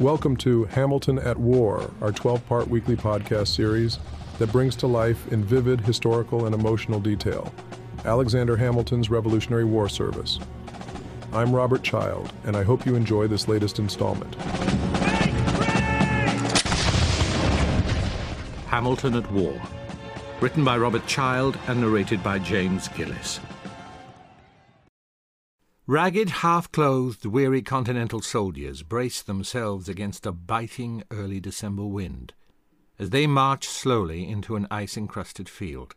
Welcome to Hamilton at War, our 12 part weekly podcast series that brings to life in vivid historical and emotional detail Alexander Hamilton's Revolutionary War Service. I'm Robert Child, and I hope you enjoy this latest installment. Hamilton at War, written by Robert Child and narrated by James Gillis. Ragged, half-clothed, weary continental soldiers braced themselves against a biting early December wind as they marched slowly into an ice-encrusted field.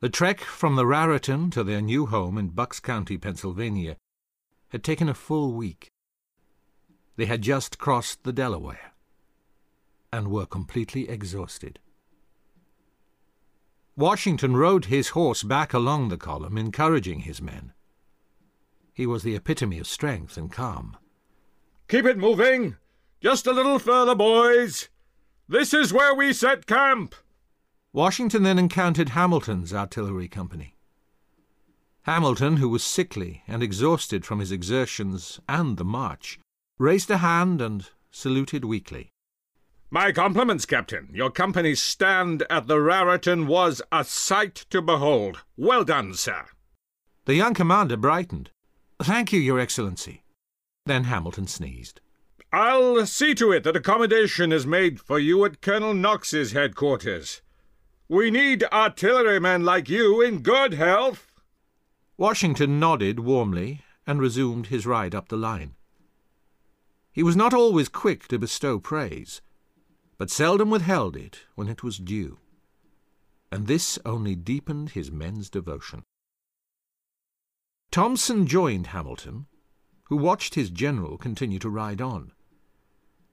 The trek from the Raritan to their new home in Bucks County, Pennsylvania, had taken a full week. They had just crossed the Delaware and were completely exhausted. Washington rode his horse back along the column, encouraging his men. He was the epitome of strength and calm. Keep it moving! Just a little further, boys! This is where we set camp! Washington then encountered Hamilton's artillery company. Hamilton, who was sickly and exhausted from his exertions and the march, raised a hand and saluted weakly. My compliments, Captain. Your company's stand at the Raritan was a sight to behold. Well done, sir. The young commander brightened. Thank you, Your Excellency. Then Hamilton sneezed. I'll see to it that accommodation is made for you at Colonel Knox's headquarters. We need artillerymen like you in good health. Washington nodded warmly and resumed his ride up the line. He was not always quick to bestow praise, but seldom withheld it when it was due, and this only deepened his men's devotion. Thompson joined Hamilton, who watched his general continue to ride on.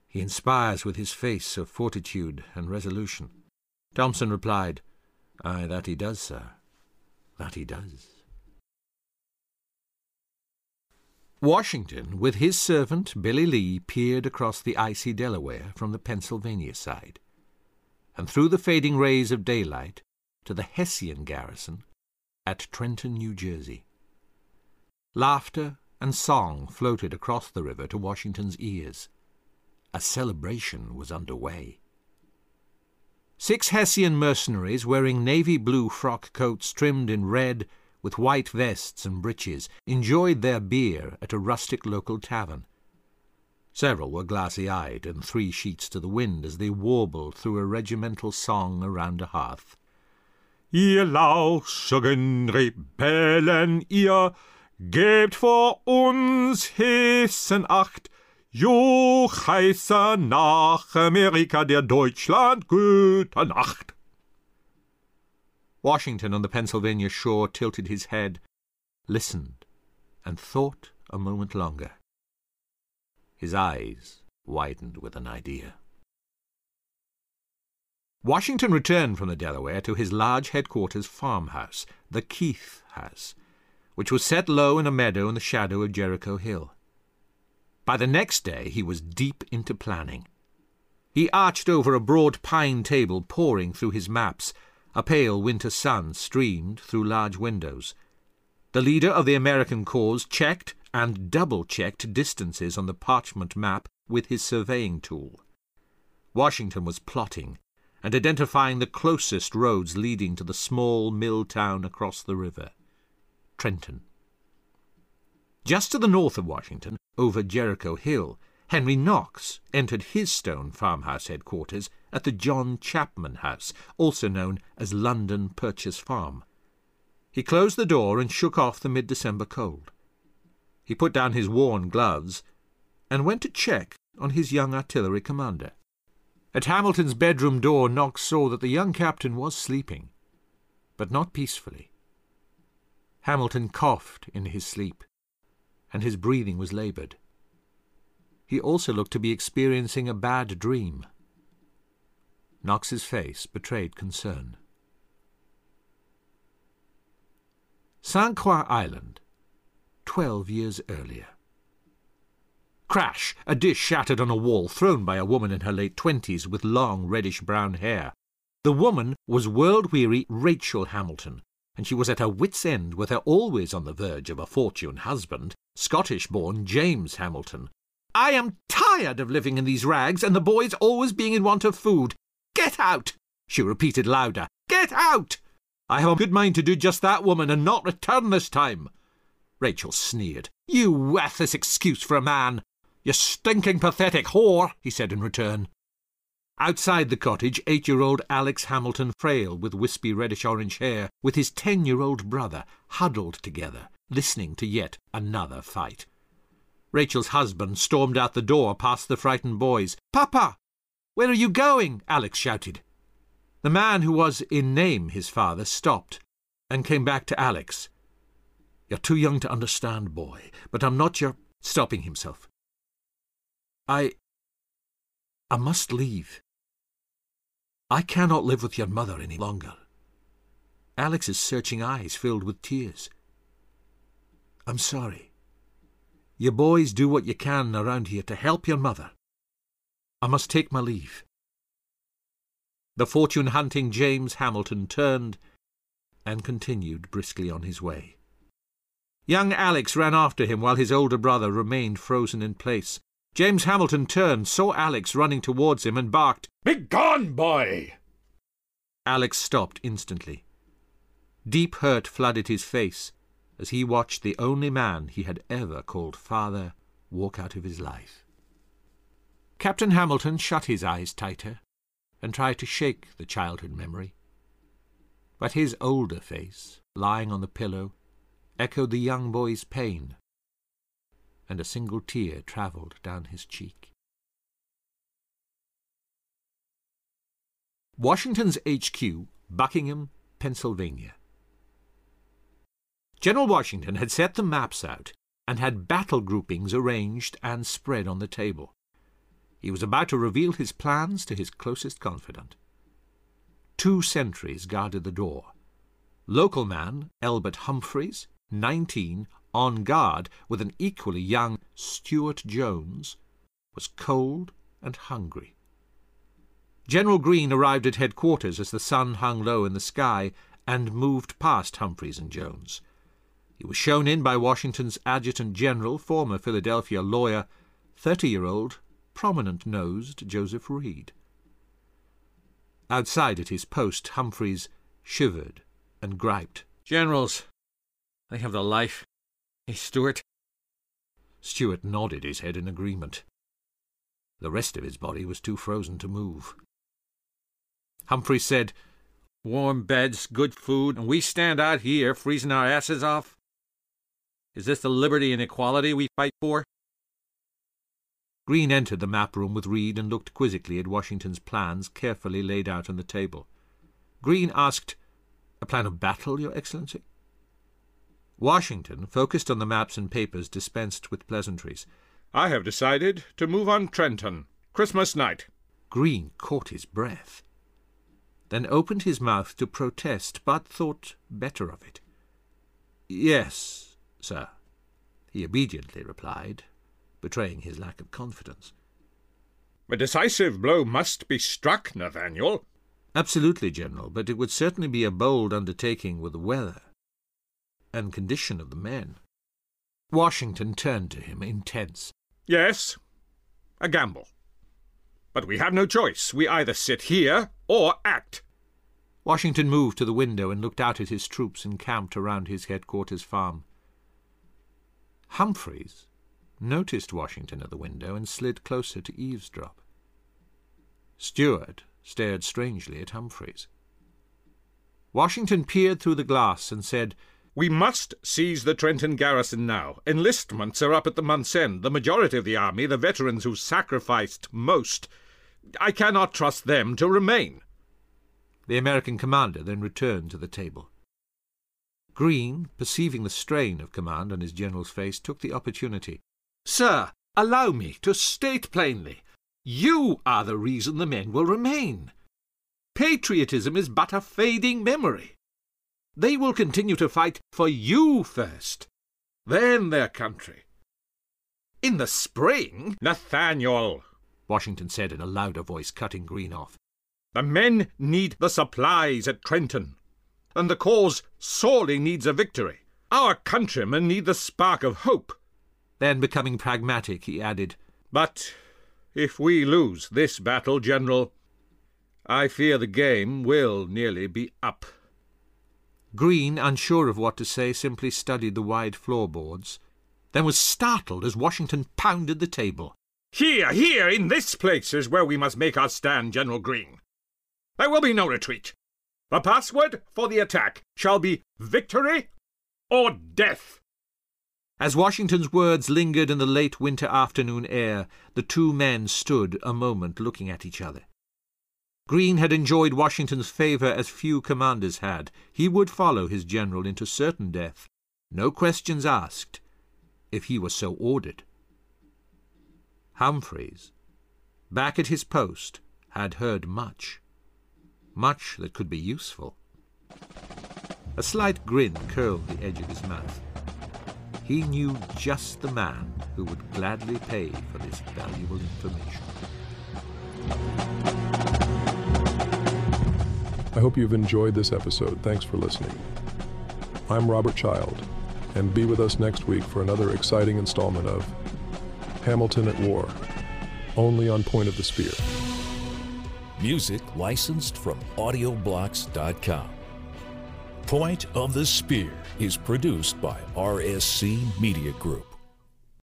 He inspires with his face of fortitude and resolution. Thompson replied, Ay, that he does, sir. That he does. Washington, with his servant Billy Lee, peered across the icy Delaware from the Pennsylvania side, and through the fading rays of daylight to the Hessian garrison at Trenton, New Jersey. Laughter and song floated across the river to Washington's ears. A celebration was under way. Six Hessian mercenaries wearing navy blue frock coats trimmed in red with white vests and breeches enjoyed their beer at a rustic local tavern. Several were glassy-eyed and three sheets to the wind as they warbled through a regimental song around a hearth. Ihr lauschigen Rebellen, ihr Gebt vor uns Hessen acht, Juchheißer nach Amerika der Deutschland gute Nacht. Washington on the Pennsylvania shore tilted his head, listened, and thought a moment longer. His eyes widened with an idea. Washington returned from the Delaware to his large headquarters farmhouse, the Keith House, which was set low in a meadow in the shadow of Jericho Hill. By the next day he was deep into planning. He arched over a broad pine table, poring through his maps. A pale winter sun streamed through large windows. The leader of the American cause checked and double-checked distances on the parchment map with his surveying tool. Washington was plotting and identifying the closest roads leading to the small mill town across the river. Trenton. Just to the north of Washington, over Jericho Hill, Henry Knox entered his stone farmhouse headquarters at the John Chapman House, also known as London Purchase Farm. He closed the door and shook off the mid-December cold. He put down his worn gloves and went to check on his young artillery commander. At Hamilton's bedroom door, Knox saw that the young captain was sleeping, but not peacefully. Hamilton coughed in his sleep, and his breathing was laboured. He also looked to be experiencing a bad dream. Knox's face betrayed concern. St. Croix Island, twelve years earlier. Crash! A dish shattered on a wall, thrown by a woman in her late twenties with long reddish-brown hair. The woman was world-weary Rachel Hamilton, and she was at her wits' end with her always on the verge of a fortune husband, Scottish-born James Hamilton, I am tired of living in these rags and the boys always being in want of food. Get out! she repeated louder. Get out! I have a good mind to do just that, woman, and not return this time. Rachel sneered. You worthless excuse for a man. You stinking pathetic whore, he said in return. Outside the cottage, eight-year-old Alex Hamilton Frail, with wispy reddish-orange hair, with his ten-year-old brother, huddled together, listening to yet another fight. Rachel's husband stormed out the door past the frightened boys. Papa! Where are you going? Alex shouted. The man who was in name his father stopped and came back to Alex. You're too young to understand, boy, but I'm not your... Stopping himself. I... I must leave. I cannot live with your mother any longer. Alex's searching eyes filled with tears. I'm sorry. You boys do what you can around here to help your mother. I must take my leave. The fortune-hunting James Hamilton turned and continued briskly on his way. Young Alex ran after him while his older brother remained frozen in place. James Hamilton turned, saw Alex running towards him, and barked, Begone, boy! Alex stopped instantly. Deep hurt flooded his face as he watched the only man he had ever called father walk out of his life. Captain Hamilton shut his eyes tighter and tried to shake the childhood memory. But his older face, lying on the pillow, echoed the young boy's pain, and a single tear travelled down his cheek. Washington's HQ, Buckingham, Pennsylvania. General Washington had set the maps out and had battle groupings arranged and spread on the table. He was about to reveal his plans to his closest confidant. Two sentries guarded the door. Local man Elbert Humphreys 19, on guard with an equally young Stuart Jones, was cold and hungry. General Greene arrived at headquarters as the sun hung low in the sky and moved past Humphreys and Jones. He was shown in by Washington's adjutant general, former Philadelphia lawyer, 30-year-old, prominent-nosed Joseph Reed. Outside at his post, Humphreys shivered and griped. Generals, they have the life. Hey, Stuart. Stuart nodded his head in agreement. The rest of his body was too frozen to move. Humphrey said, Warm beds, good food, and we stand out here freezing our asses off? Is this the liberty and equality we fight for? Greene entered the map room with Reed and looked quizzically at Washington's plans carefully laid out on the table. Greene asked, A plan of battle, Your Excellency? Washington, focused on the maps and papers, dispensed with pleasantries. I have decided to move on Trenton, Christmas night. Greene caught his breath, then opened his mouth to protest, but thought better of it. Yes, sir, he obediently replied, betraying his lack of confidence. A decisive blow must be struck, Nathaniel. Absolutely, General, but it would certainly be a bold undertaking with the weather and condition of the men. Washington turned to him, intense. Yes, a gamble. But we have no choice. We either sit here or act. Washington moved to the window and looked out at his troops encamped around his headquarters farm. Humphreys noticed Washington at the window and slid closer to eavesdrop. Stuart stared strangely at Humphreys. Washington peered through the glass and said, we must seize the Trenton garrison now. Enlistments are up at the month's end. The majority of the army, the veterans who sacrificed most, I cannot trust them to remain. The American commander then returned to the table. Greene, perceiving the strain of command on his general's face, took the opportunity. Sir, allow me to state plainly, you are the reason the men will remain. Patriotism is but a fading memory. They will continue to fight for you first, then their country. In the spring, Nathaniel, Washington said in a louder voice, cutting Greene off. The men need the supplies at Trenton, and the cause sorely needs a victory. Our countrymen need the spark of hope. Then, becoming pragmatic, he added, But if we lose this battle, General, I fear the game will nearly be up. Greene, unsure of what to say, simply studied the wide floorboards, then was startled as Washington pounded the table. Here, here, in this place is where we must make our stand, General Greene. There will be no retreat. The password for the attack shall be victory or death. As Washington's words lingered in the late winter afternoon air, the two men stood a moment looking at each other. Greene had enjoyed Washington's favour as few commanders had. He would follow his general into certain death, no questions asked, if he were so ordered. Humphreys, back at his post, had heard much, much that could be useful. A slight grin curled the edge of his mouth. He knew just the man who would gladly pay for this valuable information. I hope you've enjoyed this episode. Thanks for listening. I'm Robert Child, and be with us next week for another exciting installment of Hamilton at War, only on Point of the Spear. Music licensed from audioblocks.com. Point of the Spear is produced by RSC Media Group.